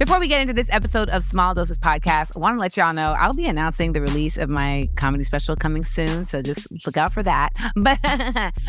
Before we get into this episode of Small Doses Podcast, I want to let y'all know I'll be announcing the release of my comedy special coming soon. So just look out for that. But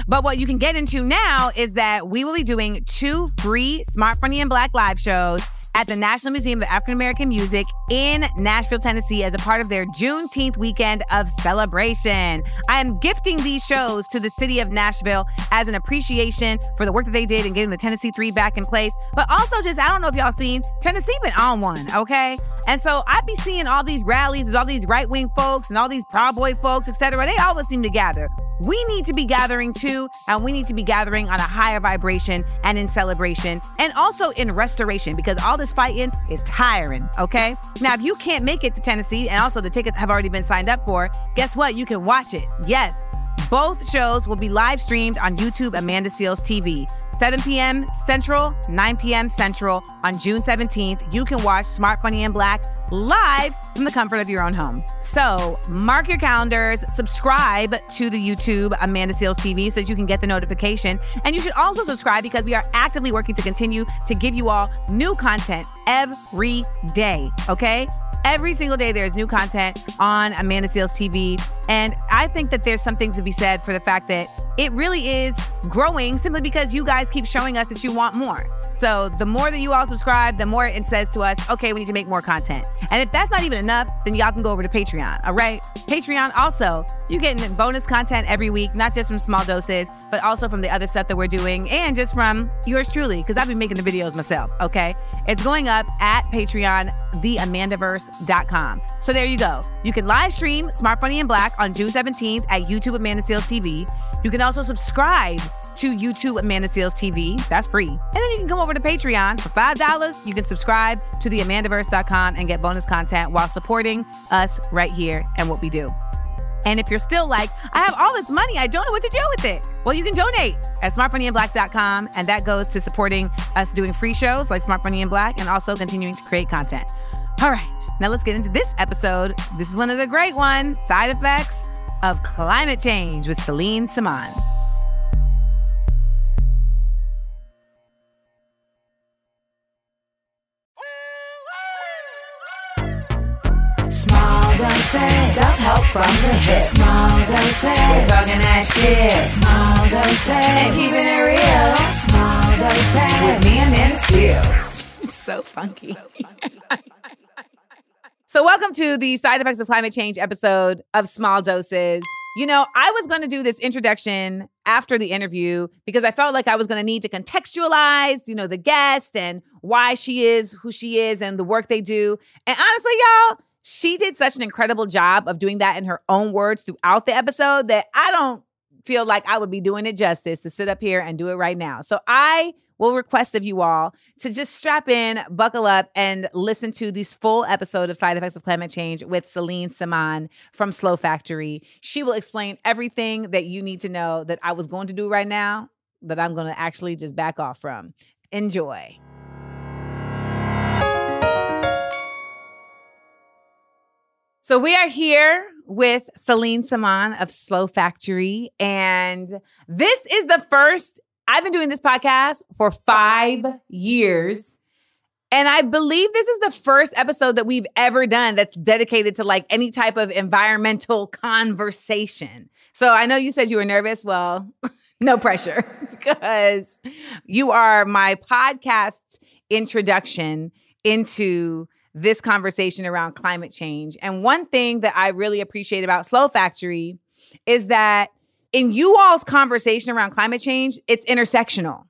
but what you can get into now is that we will be doing two free Smart Funny and Black live shows at the National Museum of African American Music in Nashville, Tennessee, as a part of their Juneteenth weekend of celebration. I am gifting these shows to the city of Nashville as an appreciation for the work that they did in getting the Tennessee Three back in place, but also just, I don't know if y'all seen, Tennessee been on one, okay? And so I'd be seeing all these rallies with all these right wing folks and all these Proud Boy folks, et cetera. They always seem to gather. We need to be gathering too, and we need to be gathering on a higher vibration and in celebration and also in restoration because all this fighting is tiring, okay? Now, if you can't make it to Tennessee and also the tickets have already been signed up for, guess what? You can watch it. Yes. Both shows will be live streamed on YouTube Amanda Seales TV. 7 p.m. Central, 9 p.m. Central on June 17th. You can watch Smart Funny and Black live from the comfort of your own home. So mark your calendars, subscribe to the YouTube Amanda Seales TV so that you can get the notification. And you should also subscribe because we are actively working to continue to give you all new content every day. Okay? Every single day, there's new content on Amanda Seales TV. And I think that there's something to be said for the fact that it really is growing simply because you guys keep showing us that you want more. So the more that you all subscribe, the more it says to us, okay, we need to make more content. And if that's not even enough, then y'all can go over to Patreon. All right. Patreon also, you're getting bonus content every week, not just from small doses, but also from the other stuff that we're doing and just from yours truly, because I've been making the videos myself. Okay. It's going up at Patreon, theamandaverse.com. So there you go. You can live stream Smart Funny and Black on June 17th at YouTube Amanda Seales TV. You can also subscribe to YouTube Amanda Seales TV. That's free. And then you can come over to Patreon for $5. You can subscribe to the AmandaVerse.com and get bonus content while supporting us right here and what we do. And if you're still like, I have all this money, I don't know what to do with it. Well, you can donate at smartfunnyandblack.com, and that goes to supporting us doing free shows like Smart Funny and Black and also continuing to create content. All right, now let's get into this episode. This is one of the great one side effects of climate change with Celine Semaan. Small doses. Self-help from the hip. Small doses. We're talking that shit. Small doses. And keeping it real. Small doses. With me and Amanda Seales. It's so funky. so, welcome to the Side Effects of Climate Change episode of Small Doses. You know, I was going to do this introduction after the interview because I felt like I was going to need to contextualize, you know, the guest and why she is who she is and the work they do. And honestly, y'all, she did such an incredible job of doing that in her own words throughout the episode that I don't feel like I would be doing it justice to sit up here and do it right now. So I will request of you all to just strap in, buckle up, and listen to this full episode of Side Effects of Climate Change with Celine Semaan from Slow Factory. She will explain everything that you need to know that I was going to do right now that I'm going to actually just back off from. Enjoy. So we are here with Celine Semaan of Slow Factory. And this is the first, I've been doing this podcast for five years. And I believe this is the first episode that we've ever done that's dedicated to like any type of environmental conversation. So I know you said you were nervous. Well, no pressure because you are my podcast introduction into this conversation around climate change. And one thing that I really appreciate about Slow Factory is that in you all's conversation around climate change, it's intersectional.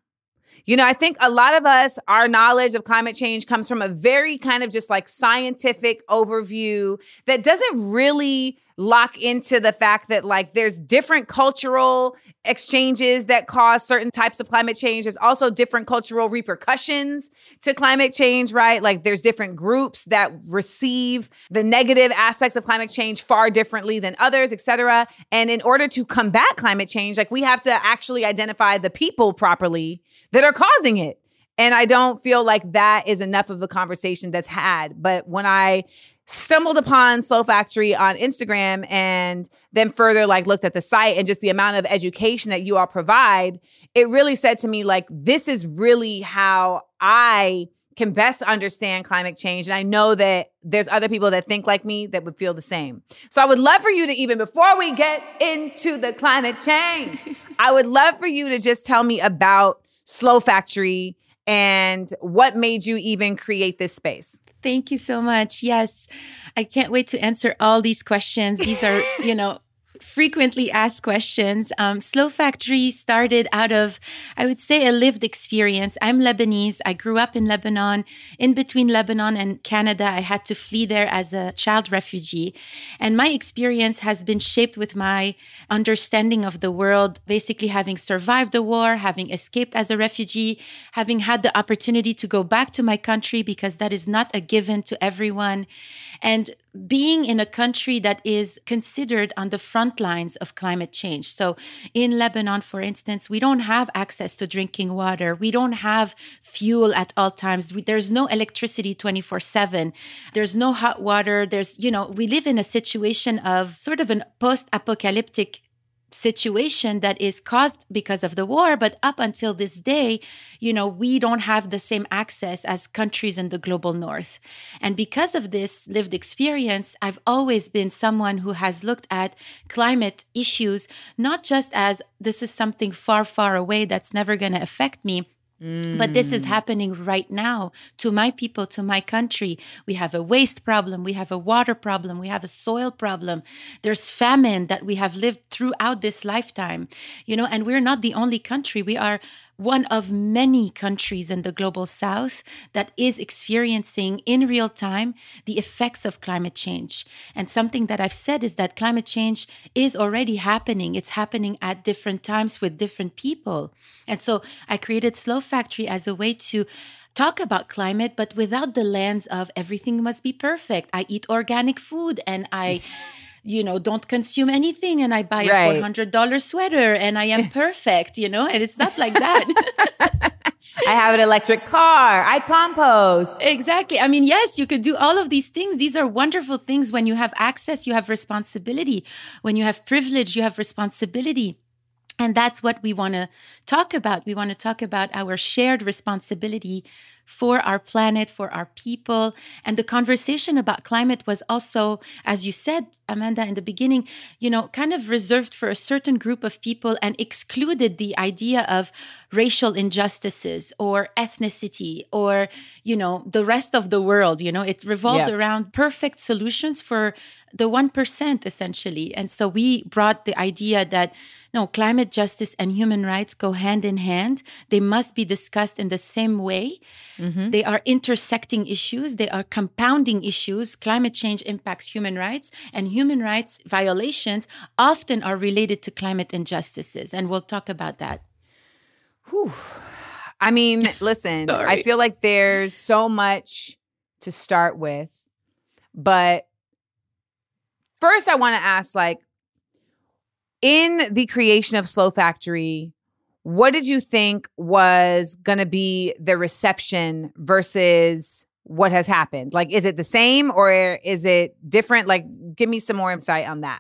You know, I think a lot of us, our knowledge of climate change comes from a very kind of just like scientific overview that doesn't really lock into the fact that like there's different cultural exchanges that cause certain types of climate change. There's also different cultural repercussions to climate change, right? Like there's different groups that receive the negative aspects of climate change far differently than others, et cetera. And in order to combat climate change, like we have to actually identify the people properly that are causing it. And I don't feel like that is enough of the conversation that's had. But when I stumbled upon Slow Factory on Instagram and then further like looked at the site and just the amount of education that you all provide, it really said to me like this is really how I can best understand climate change and I know that there's other people that think like me that would feel the same. So I would love for you to even before we get into the climate change, I would love for you to just tell me about Slow Factory and what made you even create this space. Thank you so much. Yes, I can't wait to answer all these questions. These are, you know, frequently asked questions. Um, Slow Factory started out of, I would say, a lived experience. I'm Lebanese. I grew up in Lebanon. In between Lebanon and Canada, I had to flee there as a child refugee. And my experience has been shaped with my understanding of the world, basically having survived the war, having escaped as a refugee, having had the opportunity to go back to my country because that is not a given to everyone. And being in a country that is considered on the front lines of climate change. So, in Lebanon, for instance, we don't have access to drinking water. We don't have fuel at all times. There's no electricity 24 7. There's no hot water. There's, you know, we live in a situation of sort of an post apocalyptic situation that is caused because of the war but up until this day you know we don't have the same access as countries in the global north. And because of this lived experience i've always been someone who has looked at climate issues not just as this is something far far away that's never going to affect me but this is mm. happening right now to my people, to my country. We have a waste problem. We have a water problem. We have a soil problem. There's famine that we have lived throughout this lifetime, you know, and we're not the only country. We are one of many countries in the global south that is experiencing in real time the effects of climate change. And something that I've said is that climate change is already happening. It's happening at different times with different people. And so I created Slow Factory as a way to talk about climate, but without the lens of everything must be perfect. I eat organic food and I you know, don't consume anything and I buy right. a $400 sweater and I am perfect, you know, and it's not like that. I have an electric car. I compost. Exactly. I mean, yes, you could do all of these things. These are wonderful things. When you have access, you have responsibility. When you have privilege, you have responsibility. And that's what we want to talk about. We want to talk about our shared responsibility for our planet, for our people. And the conversation about climate was also, as you said, Amanda, in the beginning, you know, kind of reserved for a certain group of people and excluded the idea of racial injustices or ethnicity or, you know, the rest of the world. You know, it revolved yeah. around perfect solutions for the 1%, essentially. And so we brought the idea that no, climate justice and human rights go hand in hand. They must be discussed in the same way. Mm-hmm. They are intersecting issues, they are compounding issues. Climate change impacts human rights, and human rights violations often are related to climate injustices. And we'll talk about that. Whew. I mean, listen, I feel like there's so much to start with, but first I want to ask like in the creation of Slow Factory, what did you think was going to be the reception versus what has happened? Like, is it the same or is it different? Like, give me some more insight on that.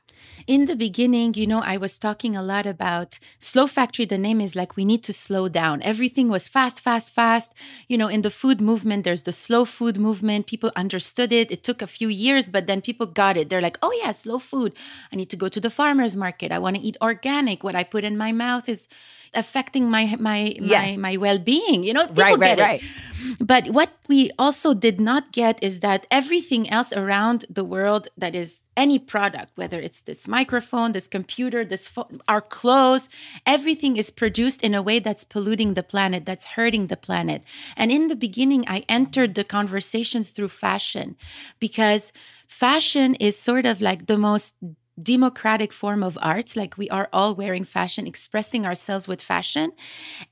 In the beginning, you know, I was talking a lot about Slow Factory. The name is like, we need to slow down. Everything was fast, fast, fast. You know, in the food movement, there's the slow food movement. People understood it. It took a few years, but then people got it. They're like, oh, yeah, slow food. I need to go to the farmer's market. I want to eat organic. What I put in my mouth is affecting my my yes. my, my well-being you know people right, get right, it right. but what we also did not get is that everything else around the world that is any product whether it's this microphone this computer this phone, our clothes everything is produced in a way that's polluting the planet that's hurting the planet. And in the beginning i entered the conversations through fashion because fashion is sort of like the most democratic form of art. Like we are all wearing fashion, expressing ourselves with fashion.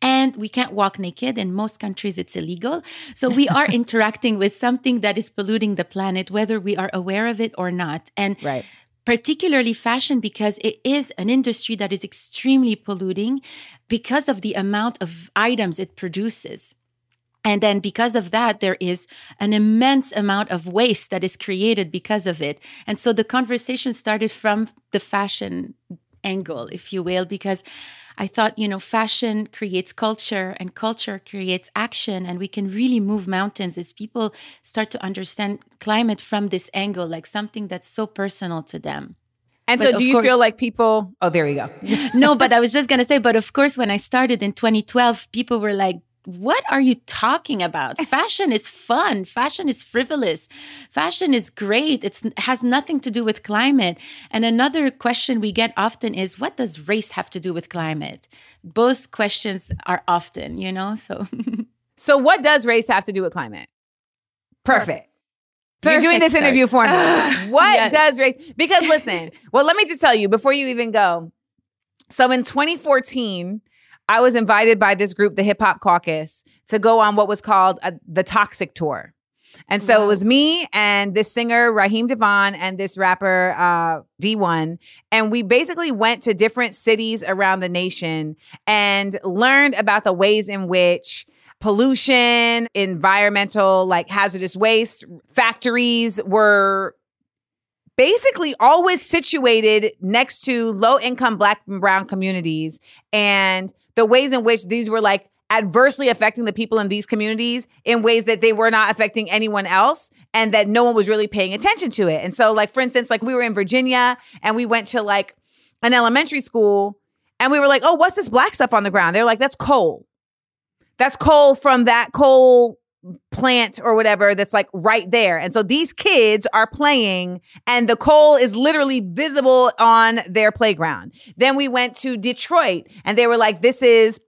And we can't walk naked. In most countries, it's illegal. So we are interacting with something that is polluting the planet, whether we are aware of it or not. And Right. particularly fashion because it is an industry that is extremely polluting because of the amount of items it produces. And then because of that, there is an immense amount of waste that is created because of it. And so the conversation started from the fashion angle, if you will, because I thought, you know, fashion creates culture and culture creates action. And we can really move mountains as people start to understand climate from this angle, like something that's so personal to them. And But so, do you feel like people? Oh, there you go. no, but I was just going to say, but of course, when I started in 2012, people were like, what are you talking about? Fashion is fun. Fashion is frivolous. Fashion is great. It has nothing to do with climate. And another question we get often is what does race have to do with climate? Both questions are often, you know? So, So, what does race have to do with climate? Perfect. You're doing this start. interview for me. what Yes. does race? Because listen, well, let me just tell you before you even go. So in 2014, I was invited by this group, the Hip Hop Caucus, to go on what was called a, the Toxic Tour. And so it was me and this singer, Raheem DeVaughn, and this rapper, uh, Dee-1. And we basically went to different cities around the nation and learned about the ways in which pollution, environmental, like hazardous waste, factories were basically always situated next to low income black and brown communities and the ways in which these were like adversely affecting the people in these communities in ways that they were not affecting anyone else and that no one was really paying attention to it. And so like for instance like we were in Virginia and we went to like an elementary school and we were like, "Oh, what's this black stuff on the ground?" They're like, "That's coal." That's coal from that coal plant or whatever that's like right there. And so these kids are playing and the coal is literally visible on their playground. Then we went to Detroit and they were like, this is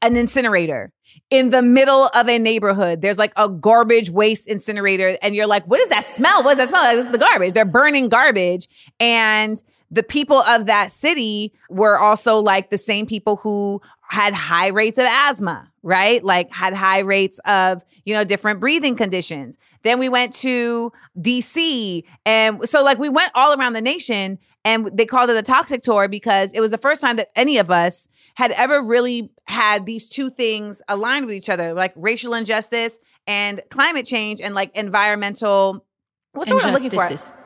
an incinerator in the middle of a neighborhood. There's like a garbage waste incinerator. And you're like, what does that smell? What does that smell? Like, this is the garbage. They're burning garbage. And the people of that city were also like the same people who had high rates of asthma, right? Like had high rates of, you know, different breathing conditions. Then we went to DC. And so like we went all around the nation and they called it a toxic tour because it was the first time that any of us had ever really had these two things aligned with each other, like racial injustice and climate change and like environmental what's the word I'm looking for?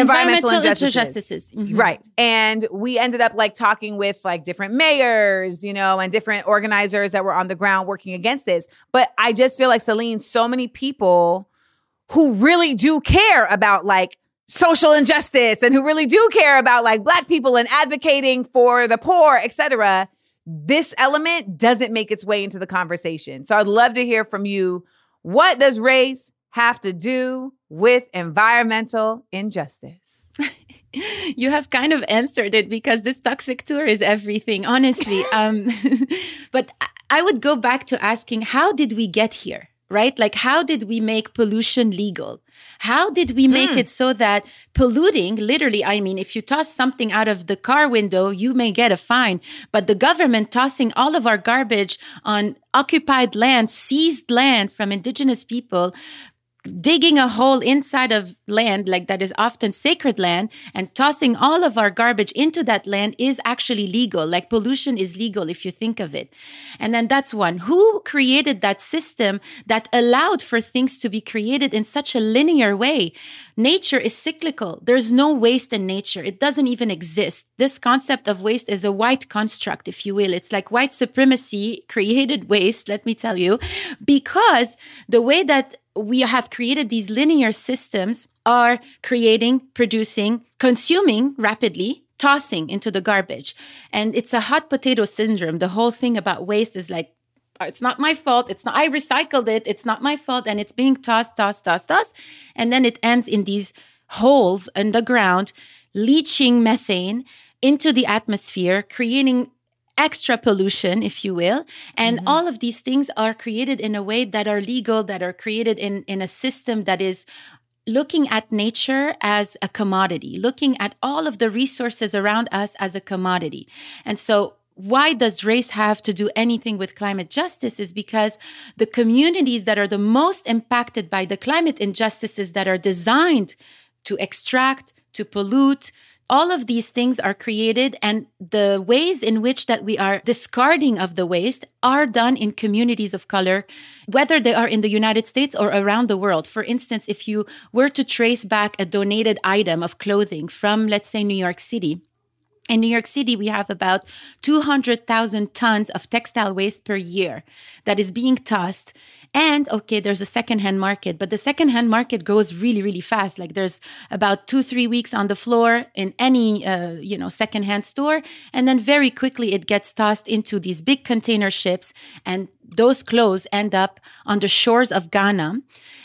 Injustices. Environmental, injustices. injustices. Mhm. Right. And we ended up like talking with like different mayors, you know, and different organizers that were on the ground working against this. But I just feel like Celine, so many people who really do care about like social injustice and who really do care about like black people and advocating for the poor, et cetera, this element doesn't make its way into the conversation. So I'd love to hear from you. What does race have to do with environmental injustice? you have kind of answered it because this toxic tour is everything honestly. Um but I- i would go back to asking how did we get here right? Like how did we make pollution legal? How did we make it so that polluting literally i mean if you toss something out of the car window you may get a fine but the government tossing all of our garbage on occupied land seized land from indigenous people digging a hole inside of land like that is often sacred land and tossing all of our garbage into that land is actually legal like pollution is legal if you think of it. And then that's one. Who created that system that allowed for things to be created in such a linear way? Nature is cyclical. There's no waste in nature. It doesn't even exist. This concept of waste is a white construct if you will. It's like white supremacy created waste let me tell you because the way that we have created these linear systems are creating, producing, consuming rapidly, tossing into the garbage. And it's a hot potato syndrome. The whole thing about waste is like, "Oh, it's not my fault. It's not, I recycled it. It's not my fault. And it's being tossed, tossed, tossed, tossed. And then it ends in these holes in the ground, leaching methane into the atmosphere, creating extra pollution, if you will. And mm-hmm. all of these things are created in a way that are legal, that are created in, in a system that is looking at nature as a commodity, looking at all of the resources around us as a commodity. And so why does race have to do anything with climate justice is because the communities that are the most impacted by the climate injustices that are designed to extract, to pollute, all of these things are created and the ways in which that we are discarding of the waste are done in communities of color whether they are in the united states or around the world for instance if you were to trace back a donated item of clothing from let's say new york city in New York City, we have about 200,000 tons of textile waste per year that is being tossed. And okay, there's a secondhand market, but the secondhand market goes really, really fast. Like there's about two, three weeks on the floor in any, uh, you know, secondhand store, and then very quickly it gets tossed into these big container ships, and those clothes end up on the shores of Ghana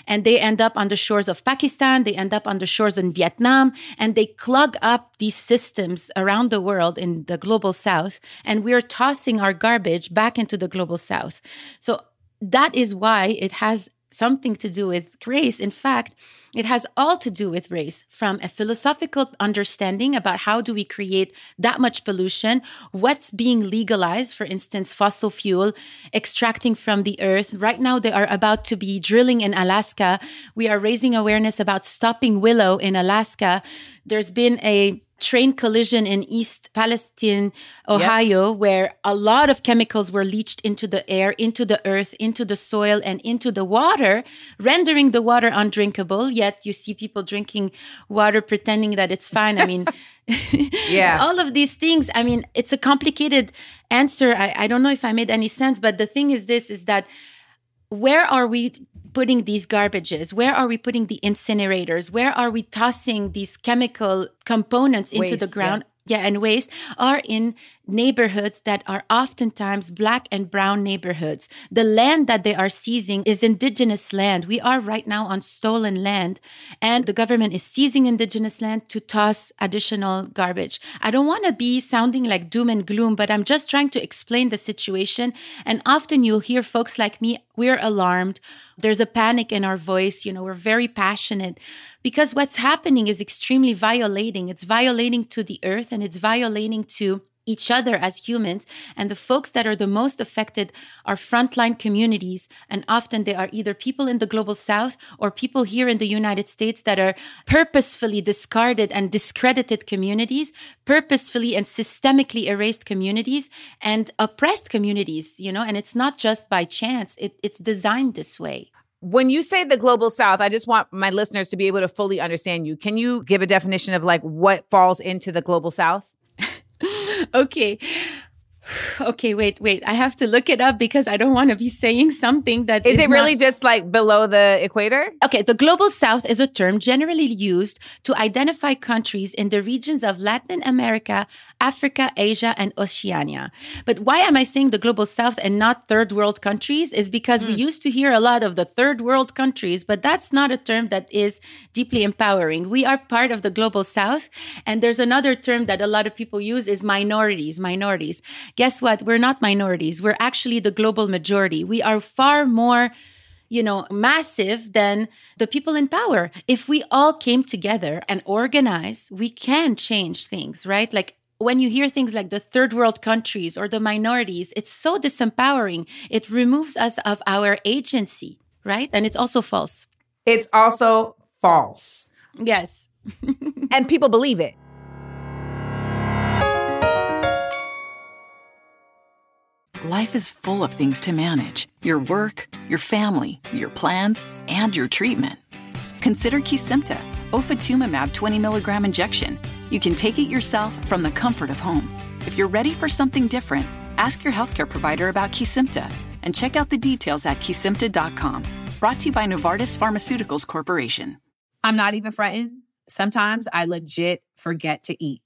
and they end up on the shores of Pakistan, they end up on the shores in Vietnam, and they clog up these systems around the world in the global south. And we're tossing our garbage back into the global south. So that is why it has something to do with race. In fact, it has all to do with race from a philosophical understanding about how do we create that much pollution, what's being legalized, for instance, fossil fuel, extracting from the earth. Right now, they are about to be drilling in Alaska. We are raising awareness about stopping willow in Alaska. There's been a train collision in East Palestine, Ohio, yep. where a lot of chemicals were leached into the air, into the earth, into the soil, and into the water, rendering the water undrinkable. Yet you see people drinking water pretending that it's fine. I mean, yeah, all of these things. I mean, it's a complicated answer. I, I don't know if I made any sense, but the thing is this is that where are we putting these garbages? Where are we putting the incinerators? Where are we tossing these chemical components into Waste, the ground? yeah, and waste are in neighborhoods that are oftentimes black and brown neighborhoods. The land that they are seizing is indigenous land. We are right now on stolen land, and the government is seizing indigenous land to toss additional garbage. I don't want to be sounding like doom and gloom, but I'm just trying to explain the situation. And often you'll hear folks like me, we're alarmed. There's a panic in our voice. You know, we're very passionate because what's happening is extremely violating. It's violating to the earth and it's violating to each other as humans. And the folks that are the most affected are frontline communities. And often they are either people in the global south or people here in the United States that are purposefully discarded and discredited communities, purposefully and systemically erased communities and oppressed communities, you know, and it's not just by chance, it, it's designed this way. When you say the global south, I just want my listeners to be able to fully understand you. Can you give a definition of like what falls into the global south? okay. Okay, wait, wait. I have to look it up because I don't want to be saying something that is, is it really just like below the equator? Okay, the global south is a term generally used to identify countries in the regions of Latin America, Africa, Asia, and Oceania. But why am I saying the global south and not third world countries? Is because mm. we hmm. used to hear a lot of the third world countries, but that's not a term that is deeply empowering. We are part of the global south, and there's another term that a lot of people use is minorities, minorities guess what? We're not minorities. We're actually the global majority. We are far more you know, massive than the people in power. If we all came together and organize, we can change things, right? Like when you hear things like the third world countries or the minorities, it's so disempowering. It removes us of our agency, right? And it's also false. It's also false. Yes. and people believe it. Life is full of things to manage your work, your family, your plans, and your treatment. Consider Kesimpta, ofatumumab 20 milligram injection. You can take it yourself from the comfort of home. If you're ready for something different, ask your healthcare provider about Kesimpta and check out the details at kesimpta.com. Brought to you by Novartis Pharmaceuticals Corporation. I'm not even fretting. Sometimes I legit forget to eat.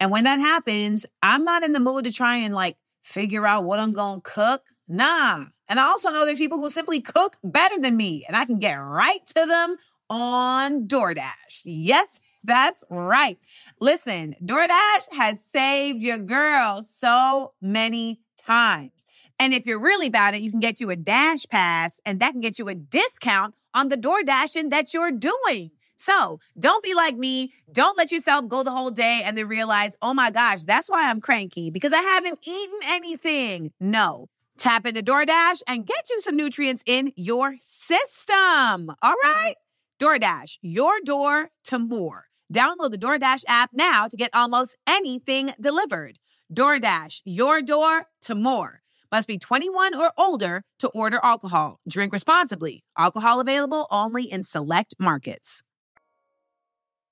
And when that happens, I'm not in the mood to try and like figure out what I'm going to cook. Nah. And I also know there's people who simply cook better than me and I can get right to them on DoorDash. Yes, that's right. Listen, DoorDash has saved your girl so many times. And if you're really bad at it, you can get you a Dash Pass and that can get you a discount on the DoorDashing that you're doing. So don't be like me. Don't let yourself go the whole day and then realize, oh my gosh, that's why I'm cranky because I haven't eaten anything. No. Tap into DoorDash and get you some nutrients in your system. All right? DoorDash, your door to more. Download the DoorDash app now to get almost anything delivered. DoorDash, your door to more. Must be 21 or older to order alcohol. Drink responsibly. Alcohol available only in select markets.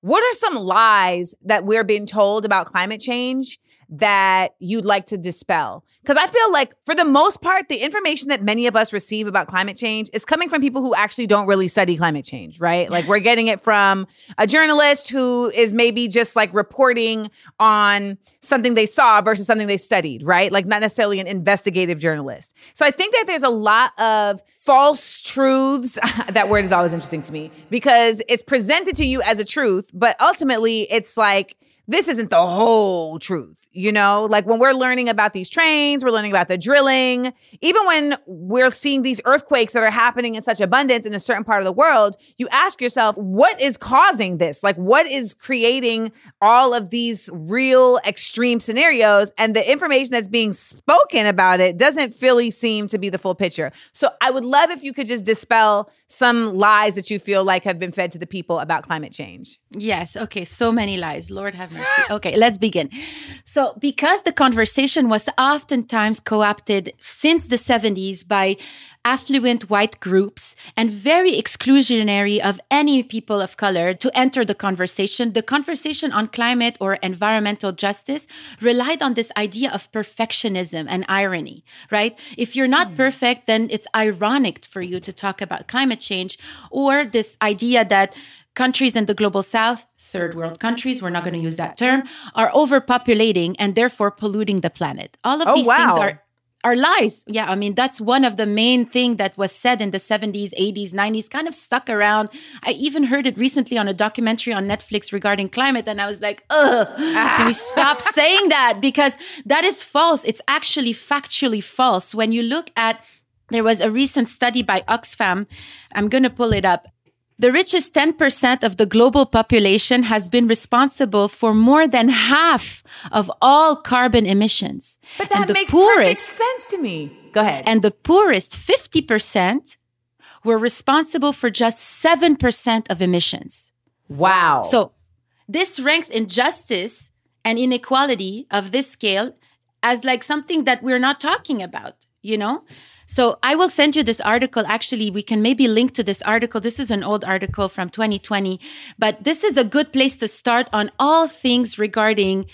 What are some lies that we're being told about climate change that you'd like to dispel? Because I feel like, for the most part, the information that many of us receive about climate change is coming from people who actually don't really study climate change, right? Like, we're getting it from a journalist who is maybe just like reporting on something they saw versus something they studied, right? Like, not necessarily an investigative journalist. So I think that there's a lot of false truths. that word is always interesting to me because it's presented to you as a truth, but ultimately it's like, this isn't the whole truth. You know, like when we're learning about these trains, we're learning about the drilling, even when we're seeing these earthquakes that are happening in such abundance in a certain part of the world, you ask yourself, what is causing this? Like, what is creating all of these real extreme scenarios? And the information that's being spoken about it doesn't really seem to be the full picture. So I would love if you could just dispel some lies that you feel like have been fed to the people about climate change. Yes. Okay. So many lies. Lord have mercy. Okay. Let's begin. So, because the conversation was oftentimes co opted since the 70s by affluent white groups and very exclusionary of any people of color to enter the conversation, the conversation on climate or environmental justice relied on this idea of perfectionism and irony, right? If you're not hmm. perfect, then it's ironic for you to talk about climate change or this idea that countries in the global south, third world countries, we're not going to use that term, are overpopulating and therefore polluting the planet. All of Oh, these wow. things are are lies. Yeah, I mean that's one of the main thing that was said in the 70s, 80s, 90s, kind of stuck around. I even heard it recently on a documentary on Netflix regarding climate and I was like, "Ugh, can we stop ah. saying that because that is false. It's actually factually false. When you look at there was a recent study by Oxfam. I'm going to pull it up. The richest 10% of the global population has been responsible for more than half of all carbon emissions. But that makes poorest, perfect sense to me. Go ahead. and the poorest 50% were responsible for just 7% of emissions. wow. So this ranks injustice and inequality of this scale as like something that we're not talking about, you know? So I will send you this article. Actually, we can maybe link to this article. This is an old article from 2020, but this is a good place to start on all things regarding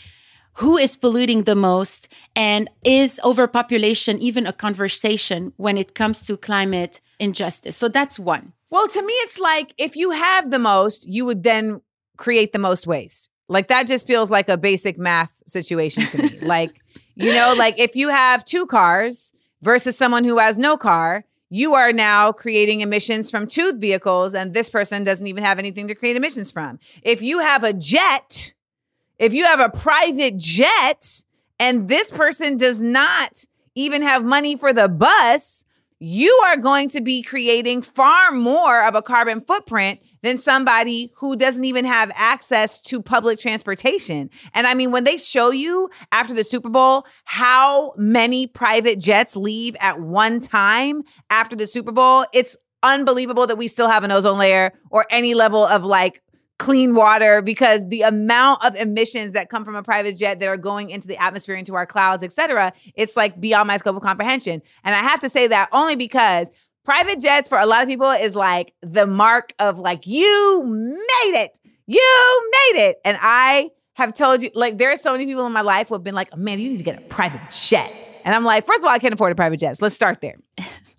who is polluting the most and is overpopulation even a conversation when it comes to climate injustice. So that's one. Well, to me, it's like if you have the most, you would then create the most waste. Like that just feels like a basic math situation to me. like, you know, like if you have two cars versus someone who has no car, you are now creating emissions from two vehicles, and this person doesn't even have anything to create emissions from. If you have a jet, if you have a private jet, and this person does not even have money for the bus, you are going to be creating far more of a carbon footprint than somebody who doesn't even have access to public transportation. And I mean, when they show you after the Super Bowl how many private jets leave at one time after the Super Bowl, it's unbelievable that we still have an ozone layer or any level of like clean water because the amount of emissions that come from a private jet that are going into the atmosphere into our clouds et cetera it's like beyond my scope of comprehension. And i have to say that only because private jets for a lot of people is like the mark of like you made it! You made it! And i have told you like there are so many people in my life who have been like man you need to get a private jet. And i'm like first of all i can't afford a private jet. So let's start there.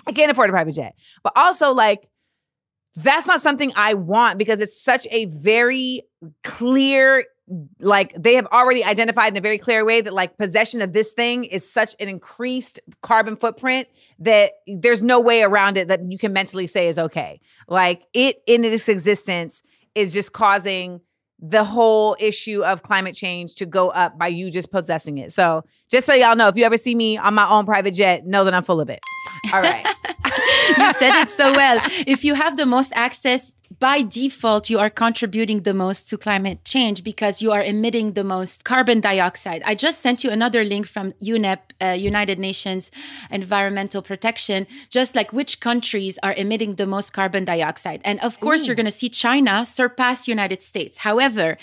I can't afford a private jet. But also like that's not something I want because it's such a very clear, like they have already identified in a very clear way that like possession of this thing is such an increased carbon footprint that there's no way around it that you can mentally say is okay. Like it in its existence is just causing the whole issue of climate change to go up by you just possessing it. So just so y'all know, if you ever see me on my own private jet, know that I'm full of it. All right. you said it so well. If you have the most access, by default, you are contributing the most to climate change because you are emitting the most carbon dioxide. I just sent you another link from UNEP, uh, United Nations Environmental Protection, just like which countries are emitting the most carbon dioxide. And of course, you're going to see China surpass United States. However,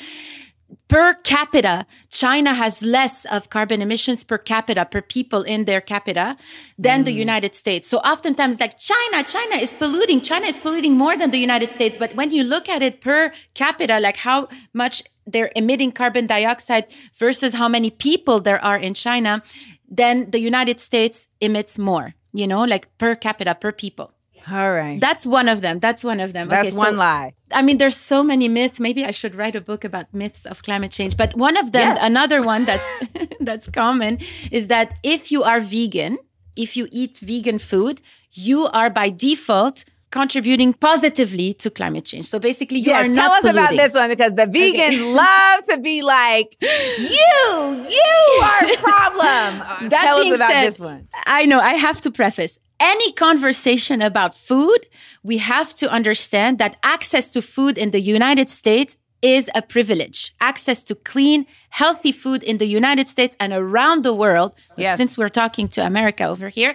per capita, China has less of carbon emissions per capita, per people in their capita than mm. the United States. So oftentimes like China, China is polluting. China is polluting more than the United States. But when you look at it per capita, like how much they're emitting carbon dioxide versus how many people there are in China, then the United States emits more, you know, like per capita, per people. All right. That's one of them. That's one of them. That's okay, one so, lie. I mean, there's so many myths. Maybe I should write a book about myths of climate change. But one of them, yes. another one that's that's common is that if you are vegan, if you eat vegan food, you are by default contributing positively to climate change. So basically, you yes, are tell us polluting. about this one because the vegans okay. love to be like, you, you are a problem. that tell being us about said, this one. I know I have to preface any conversation about food, we have to understand that access to food in the United States is a privilege. Access to clean, healthy food in the United States and around the world, yes. since we're talking to America over here,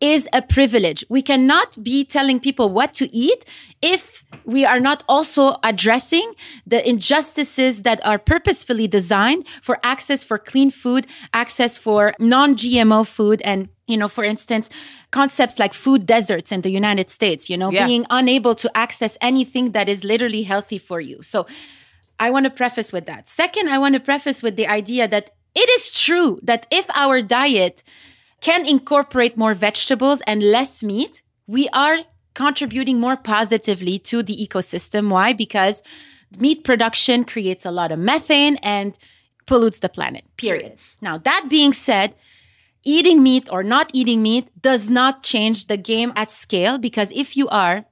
is a privilege. We cannot be telling people what to eat if we are not also addressing the injustices that are purposefully designed for access for clean food, access for non-GMO food and you know, for instance, concepts like food deserts in the United States, you know, yeah. being unable to access anything that is literally healthy for you. So I want to preface with that. Second, I want to preface with the idea that it is true that if our diet can incorporate more vegetables and less meat, we are contributing more positively to the ecosystem. Why? Because meat production creates a lot of methane and pollutes the planet, period. Now, that being said, eating meat or not eating meat does not change the game at scale because if you are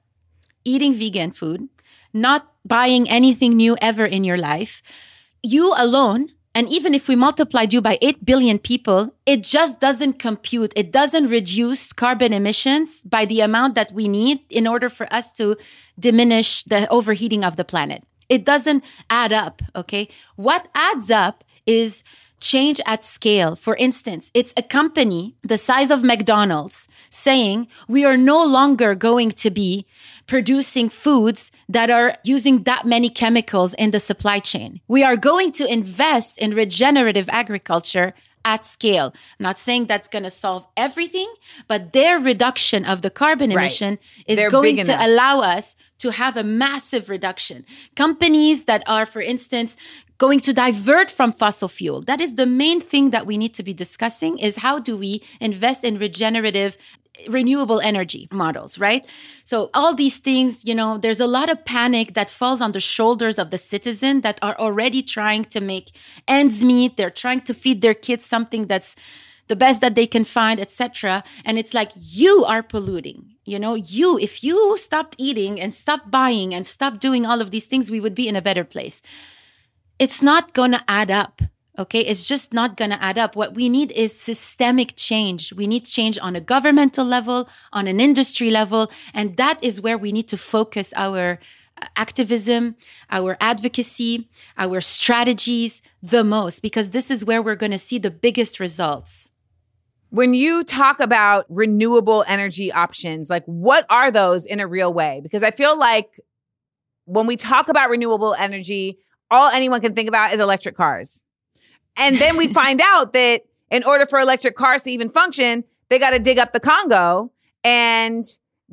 eating vegan food, not buying anything new ever in your life, you alone and even if we multiplied you by 8 billion people, it just doesn't compute. It doesn't reduce carbon emissions by the amount that we need in order for us to diminish the overheating of the planet. It doesn't add up, okay? What adds up is change at scale. For instance, it's a company the size of McDonald's saying we are no longer going to be producing foods that are using that many chemicals in the supply chain. We are going to invest in regenerative agriculture at scale. I'm not saying that's going to solve everything, but their reduction of the carbon right. emission is They're going to allow us to have a massive reduction. Companies that are, for instance, going to divert from fossil fuel. That is the main thing that we need to be discussing is how do we invest in regenerative renewable energy models, right? So all these things, you know, there's a lot of panic that falls on the shoulders of the citizen that are already trying to make ends meet. They're trying to feed their kids something that's the best that they can find, etc. And it's like you are polluting. You know, you if you stopped eating and stopped buying and stopped doing all of these things, we would be in a better place it's not going to add up. Okay. It's just not going to add up. What we need is systemic change. We need change on a governmental level, on an industry level. And that is where we need to focus our uh, activism, our advocacy, our strategies the most, because this is where we're going to see the biggest results. When you talk about renewable energy options, like what are those in a real way? Because I feel like when we talk about renewable energy, all anyone can think about is electric cars. And then we find out that in order for electric cars to even function, they got to dig up the Congo and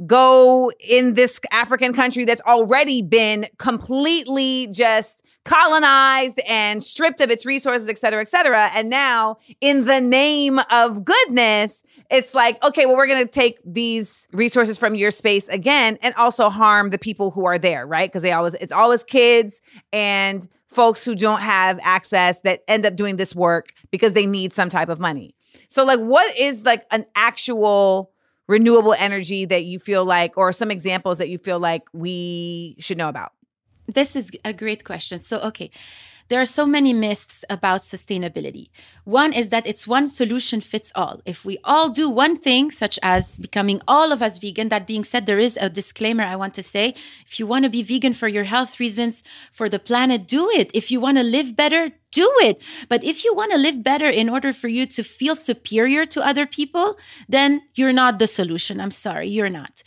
go in this African country that's already been completely just colonized and stripped of its resources, et cetera, et cetera. And now, in the name of goodness, it's like, okay, well, we're going to take these resources from your space again and also harm the people who are there, right? Because they always, it's always kids and folks who don't have access that end up doing this work because they need some type of money. So, like, what is like an actual renewable energy that you feel like, or some examples that you feel like we should know about? This is a great question. So, okay, there are so many myths about sustainability. One is that it's one solution fits all. If we all do one thing, such as becoming all of us vegan, that being said, there is a disclaimer I want to say. If you want to be vegan for your health reasons, for the planet, do it. If you want to live better, do it. But if you want to live better in order for you to feel superior to other people, then you're not the solution. I'm sorry, you're not.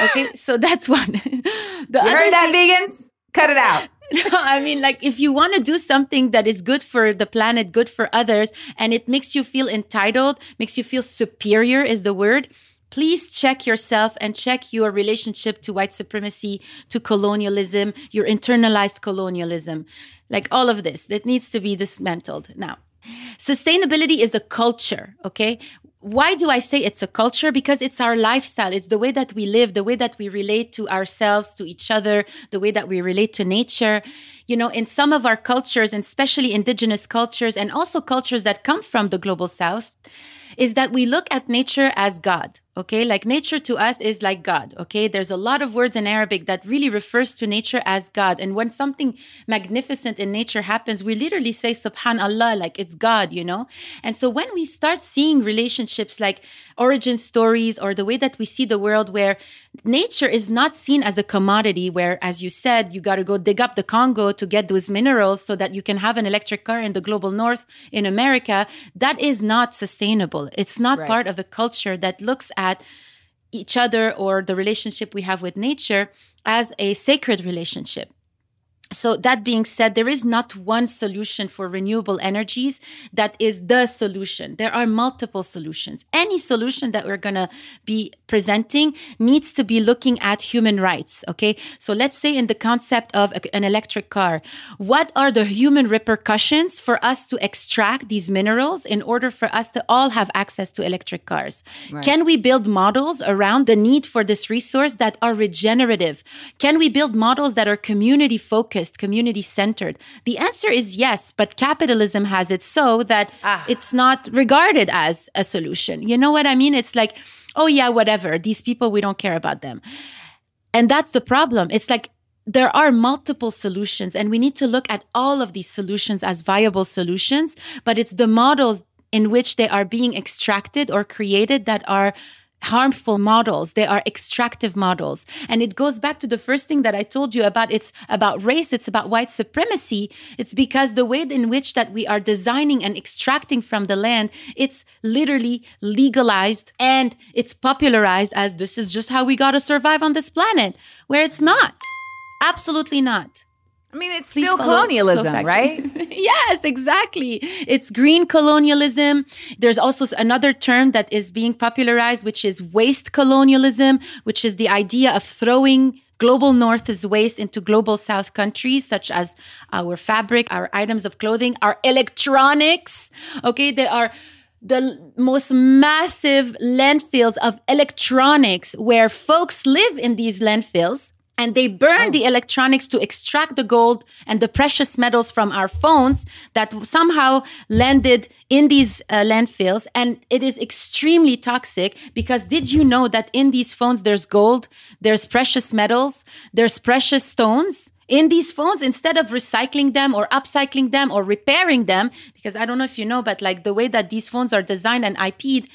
Okay, so that's one. the you heard that, thing- vegans? Cut it out. no, I mean, like if you want to do something that is good for the planet, good for others, and it makes you feel entitled, makes you feel superior, is the word. Please check yourself and check your relationship to white supremacy, to colonialism, your internalized colonialism. Like all of this, that needs to be dismantled. Now, sustainability is a culture, okay? Why do I say it's a culture? Because it's our lifestyle. It's the way that we live, the way that we relate to ourselves, to each other, the way that we relate to nature. You know, in some of our cultures, and especially indigenous cultures, and also cultures that come from the global south, is that we look at nature as God. Okay, like nature to us is like God. Okay, there's a lot of words in Arabic that really refers to nature as God. And when something magnificent in nature happens, we literally say Subhanallah, like it's God, you know? And so when we start seeing relationships like origin stories or the way that we see the world, where nature is not seen as a commodity, where, as you said, you got to go dig up the Congo to get those minerals so that you can have an electric car in the global north in America, that is not sustainable. It's not right. part of a culture that looks at each other or the relationship we have with nature as a sacred relationship so that being said there is not one solution for renewable energies that is the solution. There are multiple solutions. Any solution that we're going to be presenting needs to be looking at human rights okay? So let's say in the concept of an electric car what are the human repercussions for us to extract these minerals in order for us to all have access to electric cars? Right. can we build models around the need for this resource that are regenerative? Can we build models that are community focused focused, community centered? The answer is yes, but capitalism has it so that ah. it's not regarded as a solution. You know what I mean? It's like, oh, yeah, whatever. These people, we don't care about them. And that's the problem. It's like, there are multiple solutions, and we need to look at all of these solutions as viable solutions, but it's the models in which they are being extracted or created that are harmful models. They are extractive models. And it goes back to the first thing that i told you about. It's about race. It's about white supremacy. It's because the way in which that we are designing and extracting from the land it's literally legalized and it's popularized as this is just how we got to survive on this planet where it's not. Absolutely not I mean, it's Please still colonialism, right? yes, exactly. It's green colonialism. There's also another term that is being popularized, which is waste colonialism, which is the idea of throwing global north's waste into global south countries, such as our fabric, our items of clothing, our electronics. Okay, they are the most massive landfills of electronics where folks live in these landfills and they burn oh. the electronics to extract the gold and the precious metals from our phones that somehow landed in these uh, landfills and it is extremely toxic because did you know that in these phones there's gold there's precious metals there's precious stones in these phones instead of recycling them or upcycling them or repairing them because i don't know if you know but like the way that these phones are designed and IP'd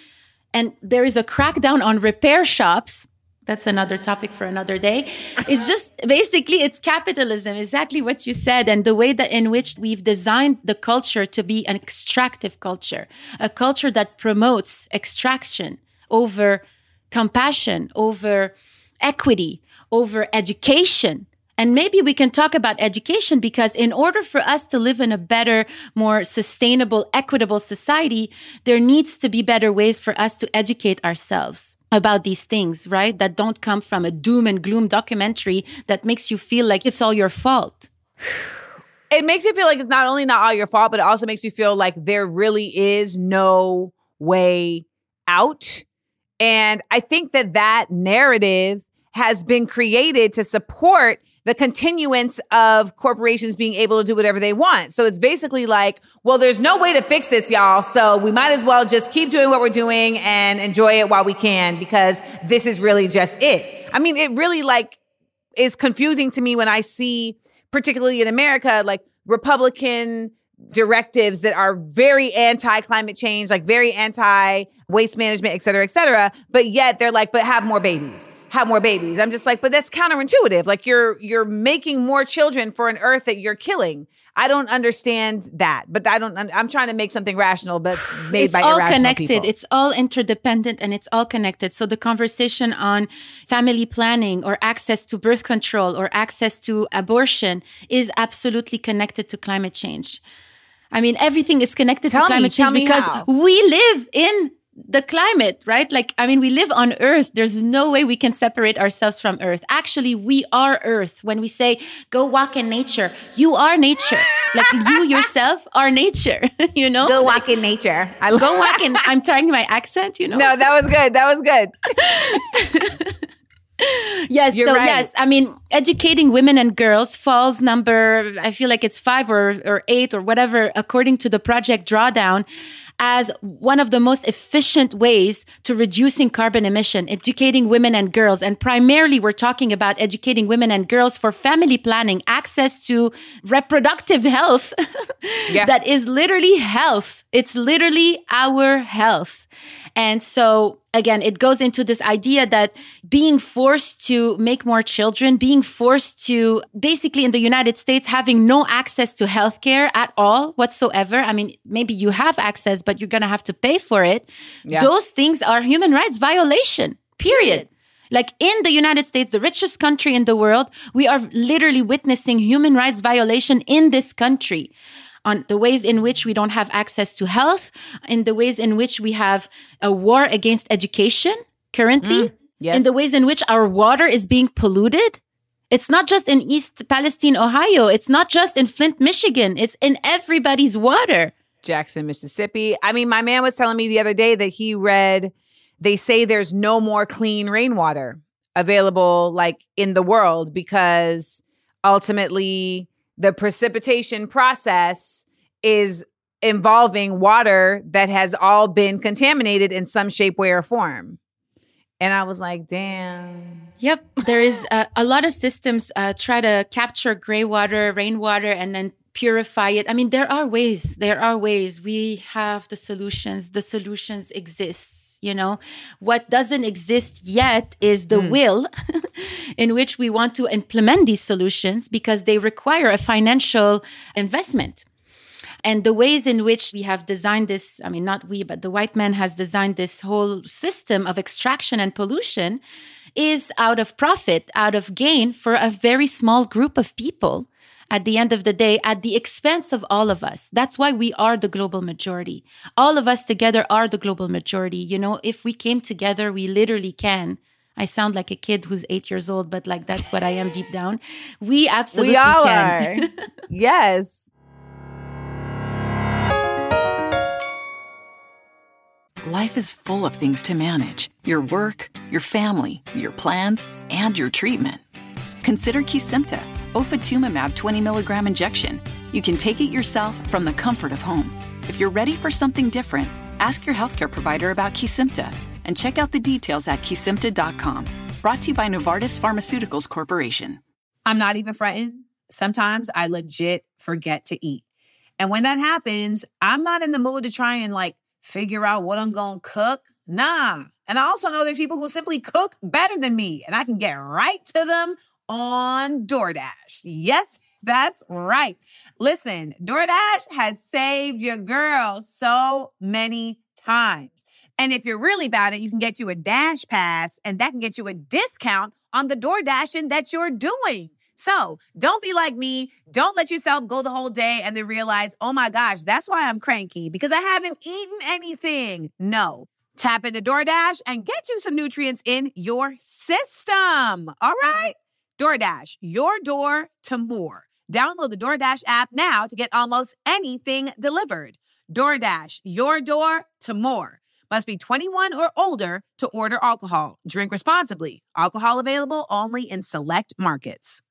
and there is a crackdown on repair shops that's another topic for another day. It's just basically it's capitalism, exactly what you said, and the way that in which we've designed the culture to be an extractive culture, a culture that promotes extraction over compassion, over equity, over education. And maybe we can talk about education because, in order for us to live in a better, more sustainable, equitable society, there needs to be better ways for us to educate ourselves about these things, right? That don't come from a doom and gloom documentary that makes you feel like it's all your fault. It makes you feel like it's not only not all your fault, but it also makes you feel like there really is no way out. And I think that that narrative has been created to support the continuance of corporations being able to do whatever they want. So it's basically like, well, there's no way to fix this, y'all. So we might as well just keep doing what we're doing and enjoy it while we can because this is really just it. I mean, it really like is confusing to me when I see, particularly in America, like Republican directives that are very anti climate change, like very anti waste management, et cetera, et cetera. But yet they're like, but have more babies. Have more babies. I'm just like, but that's counterintuitive. Like you're you're making more children for an earth that you're killing. I don't understand that, but I don't. I'm trying to make something rational, but it's made it's by all connected. people. It's all interdependent and it's all connected. So the conversation on family planning or access to birth control or access to abortion is absolutely connected to climate change. I mean, everything is connected Tell to climate tell change because how. we live in the climate, right? Like, I mean, we live on Earth. There's no way we can separate ourselves from Earth. Actually, we are Earth. When we say, go walk in nature, you are nature. Like, you yourself are nature, you know? Go walk in nature. I Go walk in. I'm trying my accent, you know? No, that was good. That was good. Yes, You're so right. yes, I mean, educating women and girls falls number, I feel like it's five or, or eight or whatever, according to the Project Drawdown, as one of the most efficient ways to reducing carbon emission, educating women and girls. And primarily, we're talking about educating women and girls for family planning, access to reproductive health Yeah. that is literally health. It's literally our health. And so, again, it goes into this idea that being forced to make more children, being forced to basically in the United States having no access to healthcare at all whatsoever. I mean, maybe you have access, but you're going to have to pay for it. Yeah. Those things are human rights violation, period. Like in the United States, the richest country in the world, we are literally witnessing human rights violation in this country on the ways in which we don't have access to health, in the ways in which we have a war against education currently, mm, yes. in the ways in which our water is being polluted. It's not just in East Palestine, Ohio. It's not just in Flint, Michigan. It's in everybody's water. Jackson, Mississippi. I mean, my man was telling me the other day that he read they say there's no more clean rainwater available like in the world because ultimately the precipitation process is involving water that has all been contaminated in some shape, way, or form. And I was like, damn. Yep, there is uh, a lot of systems uh, try to capture gray water, rainwater, and then purify it. I mean, there are ways. There are ways. We have the solutions. The solutions exist. You know, what doesn't exist yet is the mm. will in which we want to implement these solutions because they require a financial investment. And the ways in which we have designed this i mean not we but the white man has designed this whole system of extraction and pollution is out of profit out of gain for a very small group of people at the end of the day at the expense of all of us that's why we are the global majority all of us together are the global majority you know if we came together we literally can I sound like a kid who's eight years old, but like that's what I am deep down. We absolutely we all can. are. yes. Life is full of things to manage your work, your family, your plans, and your treatment. Consider Kesimpta, ofatumumab 20 milligram injection. You can take it yourself from the comfort of home. If you're ready for something different, ask your healthcare provider about Kesimpta and check out the details at kesimpta.com. Brought to you by Novartis Pharmaceuticals Corporation. I'm not even frightened. Sometimes I legit forget to eat. And when that happens, I'm not in the mood to try and like figure out what I'm going to cook. Nah. And I also know there's people who simply cook better than me and I can get right to them on DoorDash. Yes, that's right. Listen, DoorDash has saved your girl so many times. And if you're really about it, you can get you a Dash Pass and that can get you a discount on the door dashing that you're doing. So don't be like me. Don't let yourself go the whole day and then realize, oh my gosh, that's why I'm cranky because I haven't eaten anything. No. Tap into DoorDash and get you some nutrients in your system. All right? DoorDash, your door to more. Download the DoorDash app now to get almost anything delivered. DoorDash, your door to more. Must be 21 or older to order alcohol. Drink responsibly. Alcohol available only in select markets.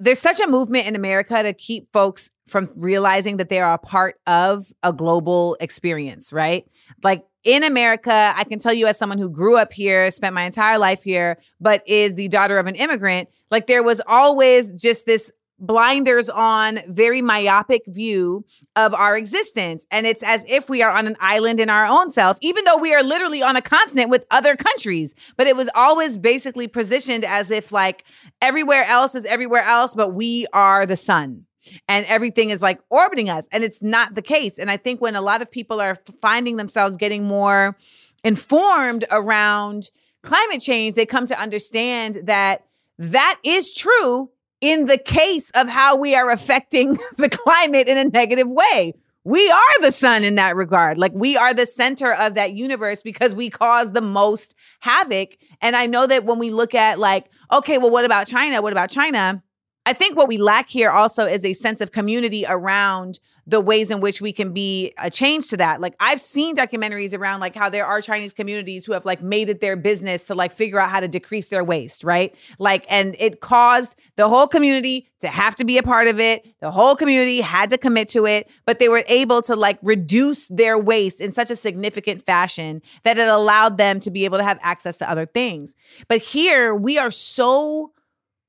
there's such a movement in America to keep folks from realizing that they are a part of a global experience, right? Like in America, I can tell you as someone who grew up here, spent my entire life here, but is the daughter of an immigrant, like there was always just this blinders on, very myopic view of our existence. And it's as if we are on an island in our own self, even though we are literally on a continent with other countries. But it was always basically positioned as if like everywhere else is everywhere else, but we are the sun and everything is like orbiting us. And it's not the case. And I think when a lot of people are finding themselves getting more informed around climate change, they come to understand that that is true in the case of how we are affecting the climate in a negative way. We are the sun in that regard. Like we are the center of that universe because we cause the most havoc. And I know that when we look at like, okay, well, what about China? What about China? I think what we lack here also is a sense of community around the ways in which we can be a change to that. Like I've seen documentaries around like how there are Chinese communities who have like made it their business to like figure out how to decrease their waste, right? Like and it caused the whole community to have to be a part of it. The whole community had to commit to it, but they were able to like reduce their waste in such a significant fashion that it allowed them to be able to have access to other things. But here we are so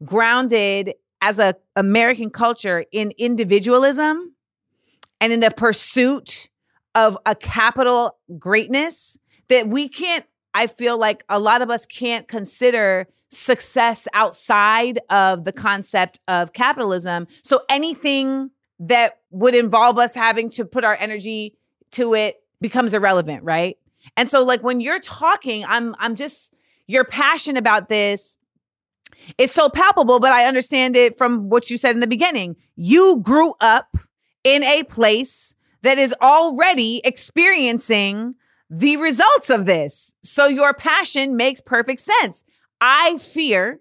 grounded as a American culture in individualism and in the pursuit of a capital greatness that we can't I feel like a lot of us can't consider success outside of the concept of capitalism. So anything that would involve us having to put our energy to it becomes irrelevant, right? And so like when you're talking, I'm I'm just your passion about this it's so palpable, but I understand it from what you said in the beginning. You grew up in a place that is already experiencing the results of this. So your passion makes perfect sense. I fear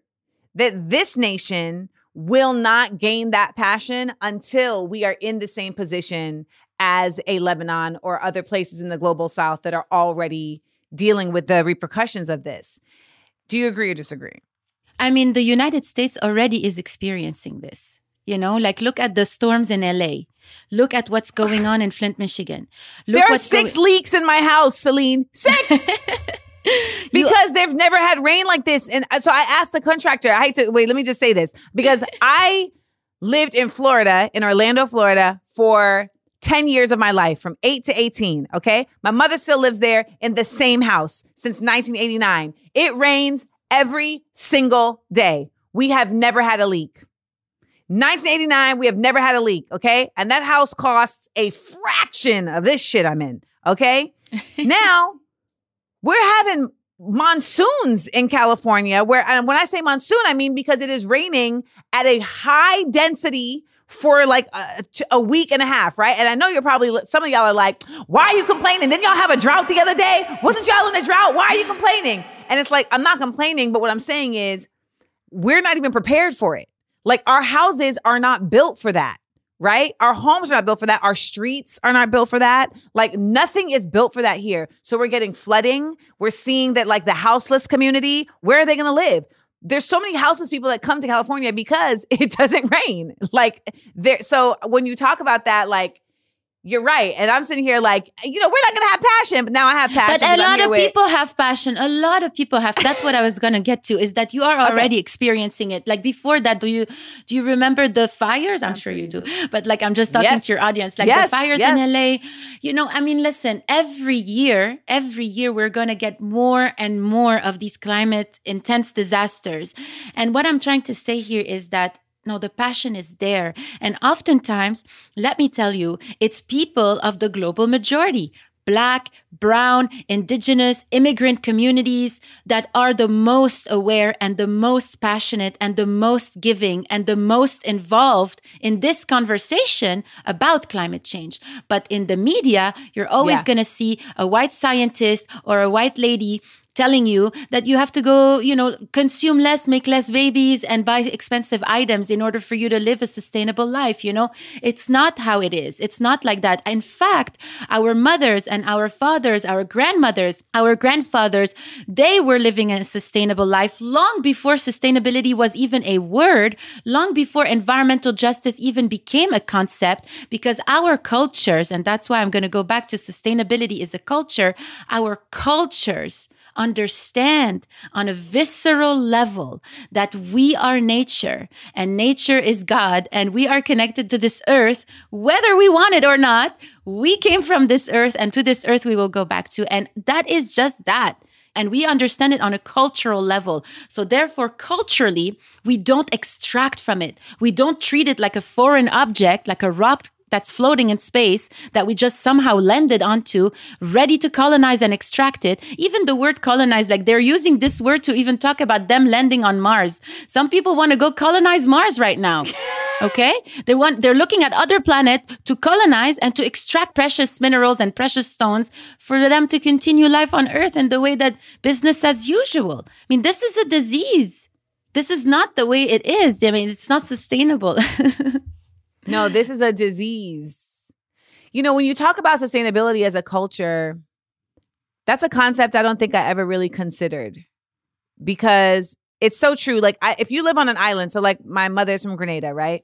that this nation will not gain that passion until we are in the same position as a Lebanon or other places in the global south that are already dealing with the repercussions of this. Do you agree or disagree? I mean, the United States already is experiencing this. You know, like look at the storms in LA. Look at what's going on in Flint, Michigan. Look there are six leaks in my house, Celine. Six. because they've never had rain like this. And so I asked the contractor, I hate to wait, let me just say this because I lived in Florida, in Orlando, Florida for 10 years of my life from 8 to 18. Okay. My mother still lives there in the same house since 1989. It rains every single day. We have never had a leak. 1989, we have never had a leak, okay? And that house costs a fraction of this shit I'm in, okay? now, we're having monsoons in California where and when I say monsoon, I mean because it is raining at a high density for like a, a, week and a half, right? And I know you're probably some of y'all are like, "Why are you complaining? Didn't y'all have a drought the other day? Wasn't y'all in a drought? Why are you complaining?" And it's like I'm not complaining, but what I'm saying is we're not even prepared for it. Like our houses are not built for that. Right? Our homes are not built for that. Our streets are not built for that. Like nothing is built for that here. So we're getting flooding. We're seeing that like the houseless community, where are they going to live? there's so many houseless people that come to California because it doesn't rain. Like there so when you talk about that like you're right. And I'm sitting here like, you know, we're not going to have passion, but now I have passion. But a lot of with- people have passion. A lot of people have. That's what I was going to get to is that you are already okay. experiencing it. Like before that, do you do you remember the fires? I'm sure you do. But like I'm just talking yes. to your audience. Like yes. the fires yes. in LA. You know, I mean, listen, every year, every year we're going to get more and more of these climate intense disasters. And what I'm trying to say here is that no, the passion is there. And oftentimes, let me tell you, it's people of the global majority, Black, brown, indigenous, immigrant communities that are the most aware and the most passionate and the most giving and the most involved in this conversation about climate change. But in the media, you're always yeah. going to see a white scientist or a white lady telling you that you have to go, you know, consume less, make less babies, and buy expensive items in order for you to live a sustainable life. You know, it's not how it is. It's not like that. In fact, our mothers and our fathers, our grandmothers, our grandfathers, they were living a sustainable life long before sustainability was even a word, long before environmental justice even became a concept, because our cultures, and that's why I'm going to go back to sustainability is a culture, our cultures understand on a visceral level that we are nature and nature is God and we are connected to this earth, whether we want it or not, we came from this earth and to this earth we will go back to. And that is just that and we understand it on a cultural level. So, therefore, culturally, we don't extract from it. We don't treat it like a foreign object, like a rock that's floating in space that we just somehow landed onto, ready to colonize and extract it. Even the word colonize, like they're using this word to even talk about them landing on Mars. Some people want to go colonize Mars right now. Okay? They want they're looking at other planet to colonize and to extract precious minerals and precious stones for them to continue life on Earth in the way that business as usual. I mean, this is a disease. This is not the way it is. I mean, it's not sustainable. No, this is a disease. You know, when you talk about sustainability as a culture, that's a concept I don't think I ever really considered because it's so true. Like, I, if you live on an island, so like my mother's from Grenada, right?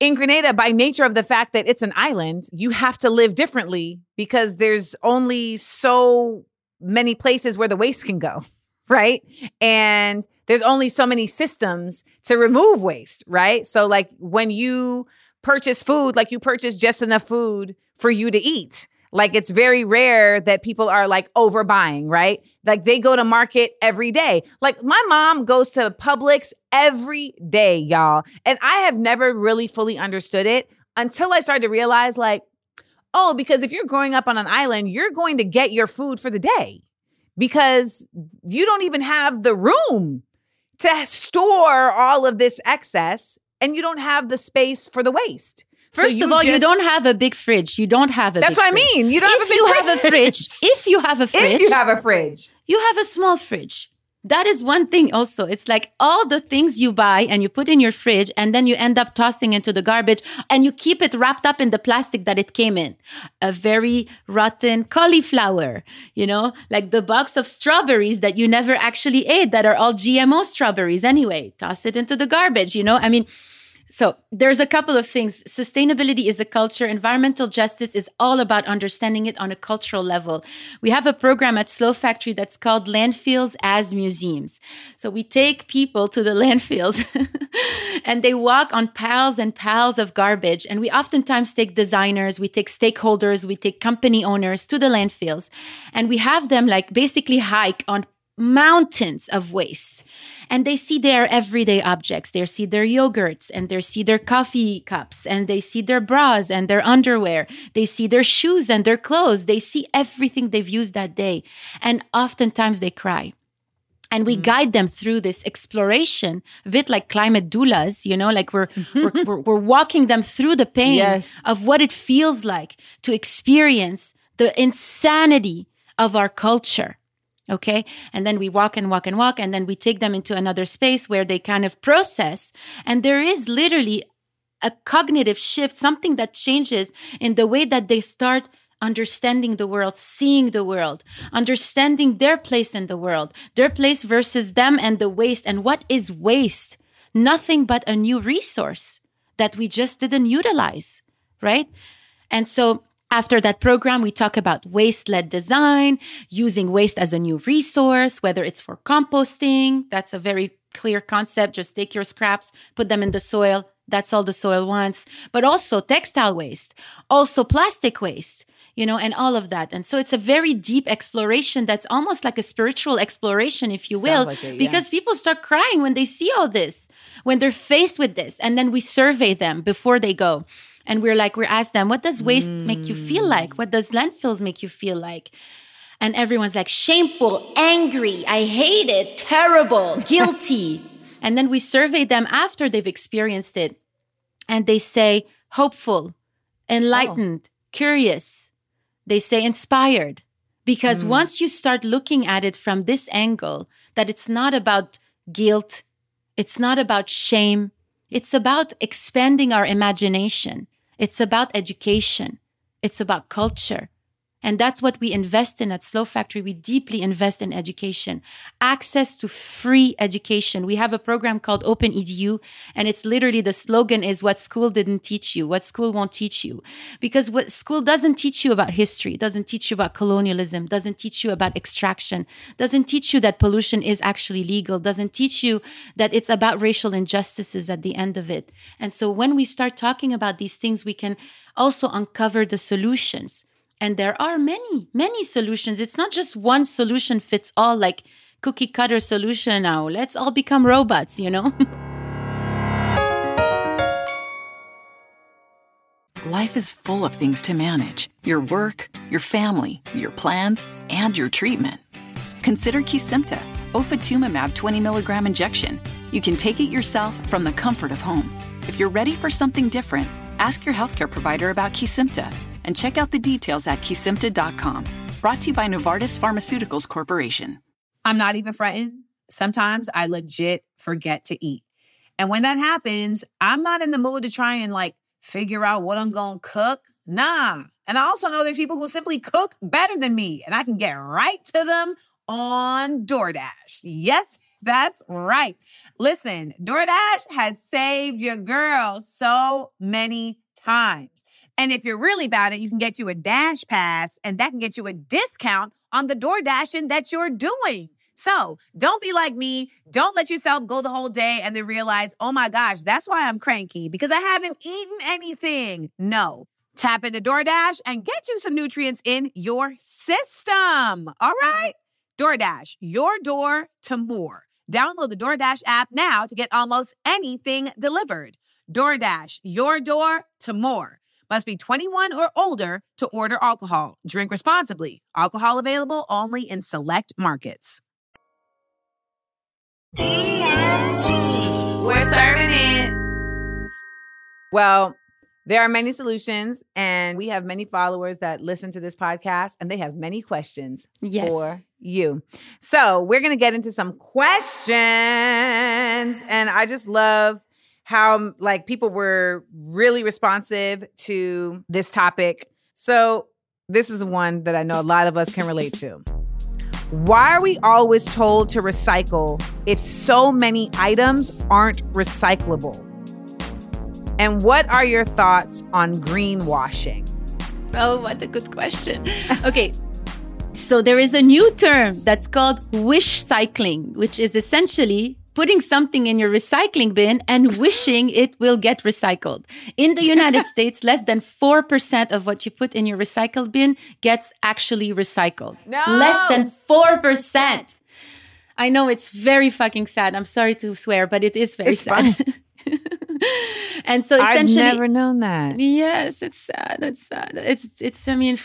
In Grenada, by nature of the fact that it's an island, you have to live differently because there's only so many places where the waste can go, right? And there's only so many systems to remove waste, right? So, like when you purchase food, like you purchase just enough food for you to eat. Like it's very rare that people are like overbuying, right? Like they go to market every day. Like my mom goes to Publix every day, y'all. And I have never really fully understood it until I started to realize, like, oh, because if you're growing up on an island, you're going to get your food for the day because you don't even have the room to store all of this excess and you don't have the space for the waste. First So of all, you don't have a big fridge. You don't have a That's what I mean. You don't have if a big you fridge. have a fridge, if you have a fridge, If you have a fridge. you have a small fridge. That is one thing also. It's like all the things you buy and you put in your fridge and then you end up tossing into the garbage and you keep it wrapped up in the plastic that it came in. A very rotten cauliflower, you know, like the box of strawberries that you never actually ate that are all GMO strawberries anyway. Toss it into the garbage, you know? I mean, so there's a couple of things. Sustainability is a culture. Environmental justice is all about understanding it on a cultural level. We have a program at Slow Factory that's called Landfills as Museums. So we take people to the landfills and they walk on piles and piles of garbage. And we oftentimes take designers, we take stakeholders, we take company owners to the landfills. And we have them like basically hike on mountains of waste and they see their everyday objects. They see their yogurts and they see their coffee cups and they see their bras and their underwear. They see their shoes and their clothes. They see everything they've used that day. And oftentimes they cry. And we mm. guide them through this exploration a bit like climate doulas you know like we're mm-hmm. we're, we're, we're walking them through the pain Yes. of what it feels like to experience the insanity of our culture okay? And then we walk and walk and walk and then we take them into another space where they kind of process. And there is literally a cognitive shift something that changes in the way that they start understanding the world seeing the world understanding their place in the world their place versus them and the waste. And what is waste? Nothing but a new resource that we just didn't utilize right? And so after that program, we talk about waste led design, using waste as a new resource, whether it's for composting. That's a very clear concept. Just take your scraps, put them in the soil. That's all the soil wants. But also textile waste, also plastic waste, you know, and all of that. And so it's a very deep exploration that's almost like a spiritual exploration, if you will, like it, yeah. because people start crying when they see all this, when they're faced with this. And then we survey them before they go. And we're like, we ask them, what does waste make you feel like? What does landfills make you feel like? And everyone's like, shameful, angry, I hate it, terrible, guilty. and then we survey them after they've experienced it. And they say, hopeful, enlightened, oh. curious. They say, inspired. Because hmm. once you start looking at it from this angle, that it's not about guilt, it's not about shame, it's about expanding our imagination. It's about education. It's about culture. And that's what we invest in at Slow Factory. We deeply invest in education, access to free education. We have a program called Open EDU, and it's literally the slogan is what school didn't teach you, what school won't teach you. Because what school doesn't teach you about history, doesn't teach you about colonialism, doesn't teach you about extraction, doesn't teach you that pollution is actually legal, doesn't teach you that it's about racial injustices at the end of it. And so when we start talking about these things, we can also uncover the solutions. And there are many, many solutions. It's not just one solution fits all, like cookie cutter solution now. Let's all become robots, you know? Life is full of things to manage your work, your family, your plans, and your treatment. Consider Kesimpta, ofatumumab 20 milligram injection. You can take it yourself from the comfort of home. If you're ready for something different, ask your healthcare provider about Kesimpta and check out the details at kesimpta.com. Brought to you by Novartis Pharmaceuticals Corporation. I'm not even fretting. Sometimes I legit forget to eat. And when that happens, I'm not in the mood to try and like figure out what I'm going to cook. Nah. And I also know there's people who simply cook better than me and I can get right to them on DoorDash. Yes, that's right. Listen, DoorDash has saved your girl so many times. And if you're really about it, you can get you a Dash Pass and that can get you a discount on the door dashing that you're doing. So don't be like me. Don't let yourself go the whole day and then realize, oh my gosh, that's why I'm cranky because I haven't eaten anything. No. Tap into DoorDash and get you some nutrients in your system. All right? DoorDash, your door to more. Download the DoorDash app now to get almost anything delivered. DoorDash, your door to more. Must be 21 or older to order alcohol. Drink responsibly. Alcohol available only in select markets. TNT. We're serving it. Well, there are many solutions, and we have many followers that listen to this podcast, and they have many questions Yes. for you. So, we're going to get into some questions, and I just love how like people were really responsive to this topic. So, this is one that I know a lot of us can relate to. Why are we always told to recycle if so many items aren't recyclable? And what are your thoughts on greenwashing? Oh, what a good question. Okay. So there is a new term that's called wish cycling, which is essentially putting something in your recycling bin and wishing it will get recycled. In the United States, less than 4% of what you put in your recycle bin gets actually recycled. No. Less than 4%. I know it's very fucking sad. I'm sorry to swear, but it is very It's sad. and so essentially I've never known that. Yes, it's sad. It's sad. It's it's I mean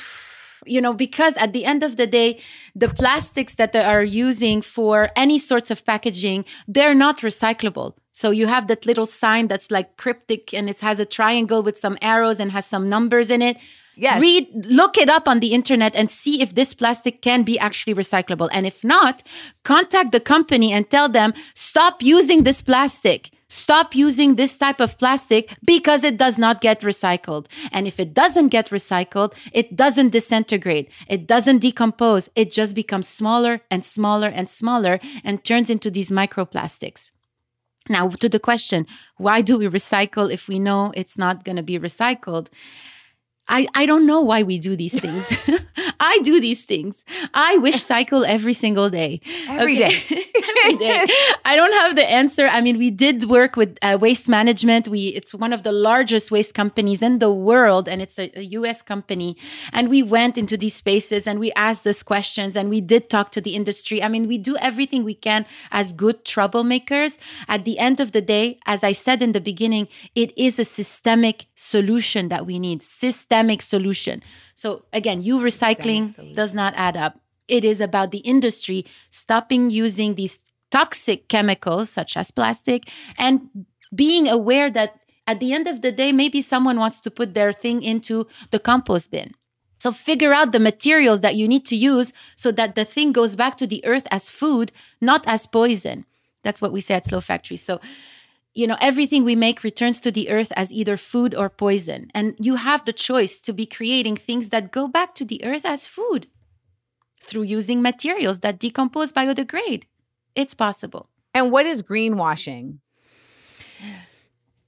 you know because at the end of the day the plastics that they are using for any sorts of packaging they're not recyclable. So you have that little sign that's like cryptic and it has a triangle with some arrows and has some numbers in it. Yes. read look it up on the internet and see if this plastic can be actually recyclable. And if not contact the company and tell them stop using this plastic stop using this type of plastic because it does not get recycled and if it doesn't get recycled it doesn't disintegrate it doesn't decompose it just becomes smaller and smaller and smaller and turns into these microplastics now to the question why do we recycle if we know it's not going to be recycled I, I don't know why we do these things. I do these things. I wish cycle every single day. Every day. every day. I don't have the answer. I mean, we did work with uh, waste management. We it's one of the largest waste companies in the world, and it's a, a U.S. company. And we went into these spaces and we asked those questions, and we did talk to the industry. I mean, we do everything we can as good troublemakers. At the end of the day, as I said in the beginning, it is a systemic solution that we need. Systemic solution. So again, you recycling does not add up. It is about the industry stopping using these toxic chemicals such as plastic and being aware that at the end of the day, maybe someone wants to put their thing into the compost bin. So figure out the materials that you need to use so that the thing goes back to the earth as food, not as poison. That's what we say at Slow Factory. So you know, everything we make returns to the earth as either food or poison. And you have the choice to be creating things that go back to the earth as food through using materials that decompose, biodegrade. It's possible. And what is greenwashing?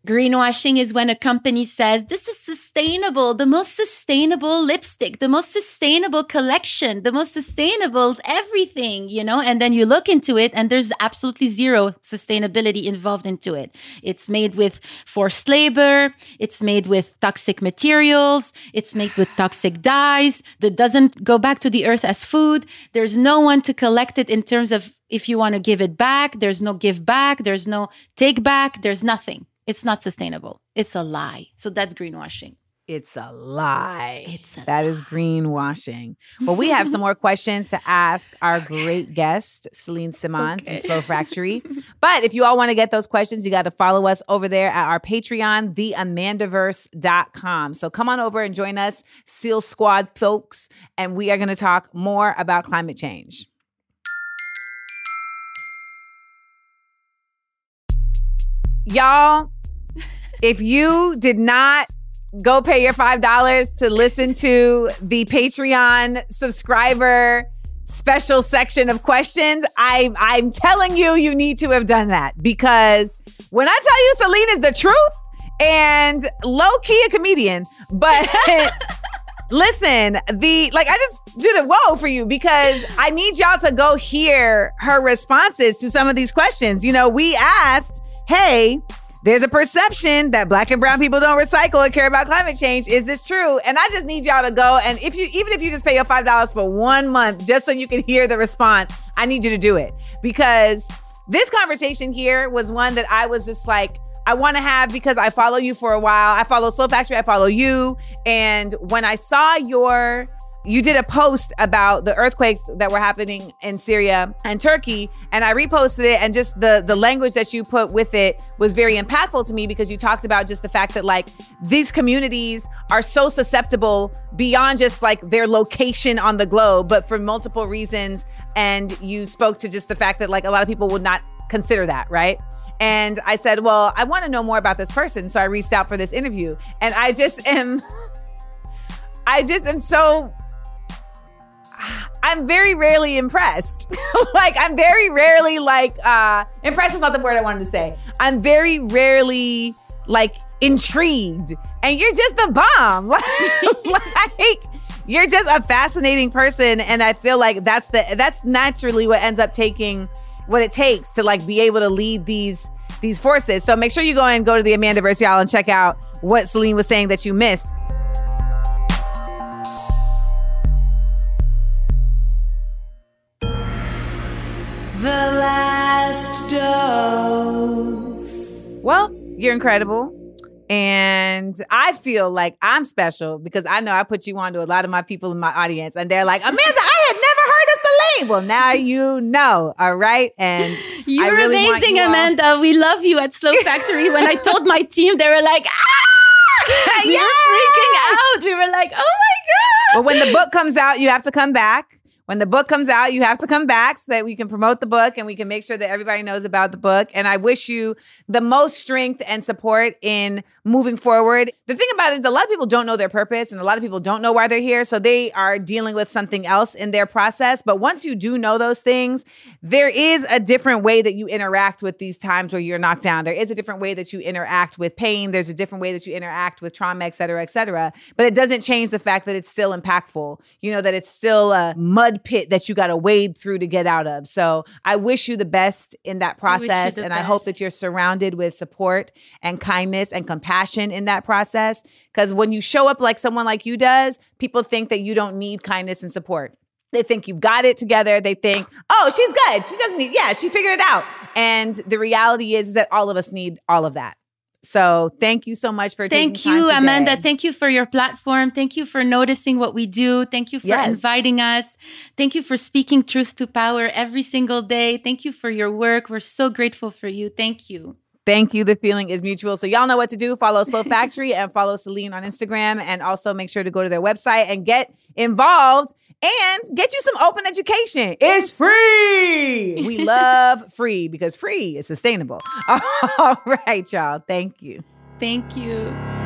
Greenwashing is when a company says, This is sustainable, the most sustainable lipstick, the most sustainable collection, the most sustainable everything, you know? And then you look into it and there's absolutely zero sustainability involved into it. It's made with forced labor, it's made with toxic materials, it's made with toxic dyes that doesn't go back to the earth as food. There's no one to collect it in terms of if you want to give it back, there's no give back, there's no take back, there's nothing. It's not sustainable. It's a lie. So that's greenwashing. It's a lie. It's a That is greenwashing. Well, we have some more questions to ask our great guest, Celine Semaan Okay. from Slow Factory. but if you all want to get those questions, you got to follow us over there at our Patreon, theamandaverse.com. So come on over and join us, SEAL Squad folks, and we are going to talk more about climate change. Y'all, if you did not go pay your $5 to listen to the Patreon subscriber special section of questions, I, I'm telling you, you need to have done that because when I tell you Celine is the truth and low key a comedian, but listen, the like I just did a whoa for you because I need y'all to go hear her responses to some of these questions. You know, we asked, hey, there's a perception that black and brown people don't recycle or care about climate change. Is this true? And I just need y'all to go and if you even if you just pay your five dollars for one month just so you can hear the response, I need you to do it because this conversation here was one that I was just like, I want to have because I follow you for a while. I follow Slow Factory, I follow you. And when I saw your you did a post about the earthquakes that were happening in Syria and Turkey, and I reposted it. And just the the language that you put with it was very impactful to me because you talked about just the fact that like these communities are so susceptible beyond just like their location on the globe, but for multiple reasons. And you spoke to just the fact that like a lot of people would not consider that, right? And I said, Well, I want to know more about this person. So I reached out for this interview. And I just am, I just am so, I'm very rarely impressed. like, I'm very rarely like, uh, impressed is not the word I wanted to say. I'm very rarely like intrigued. And you're just the bomb. like, you're just a fascinating person. And I feel like that's the, that's naturally what ends up taking what it takes to like be able to lead these these forces. So make sure you go and go to the Amandaverse, y'all, and check out what Celine was saying that you missed. The last dose. Well, you're incredible. And I feel like I'm special because I know I put you on to a lot of my people in my audience, and they're like, Amanda, I had never heard of Celine. Well, now you know, all right? And You're really want amazing, you all- Amanda. We love you at Slow Factory. when I told my team, they were like, ah! We Yes! were freaking out. We were like, oh my God. But when the book comes out, you have to come back. When the book comes out, you have to come back so that we can promote the book and we can make sure that everybody knows about the book. And I wish you the most strength and support in moving forward. The thing about it is, a lot of people don't know their purpose and a lot of people don't know why they're here. So they are dealing with something else in their process. But once you do know those things, there is a different way that you interact with these times where you're knocked down. There is a different way that you interact with pain. There's a different way that you interact with trauma, et cetera, et cetera. But it doesn't change the fact that it's still impactful. You know, that it's still a mud pit that you got to wade through to get out of. So I wish you the best in that I wish you process. And I hope that you're surrounded with support and kindness and compassion in that process. Because when you show up like someone like you does, people think that you don't need kindness and support. They think you've got it together. They think, oh, she's good. She doesn't need, yeah, she figured it out. And the reality is that all of us need all of that. So thank you so much for Thank you. Amanda. Thank you for your platform. Thank you for noticing what we do. Thank you for Yes. inviting us. Thank you for speaking truth to power every single day. Thank you for your work. We're so grateful for you. Thank you. Thank you. The feeling is mutual. So y'all know what to do. Follow Slow Factory and follow Celine on Instagram. And also make sure to go to their website and get involved and get you some open education. It's free. We love free because free is sustainable. All right, y'all. Thank you. Thank you.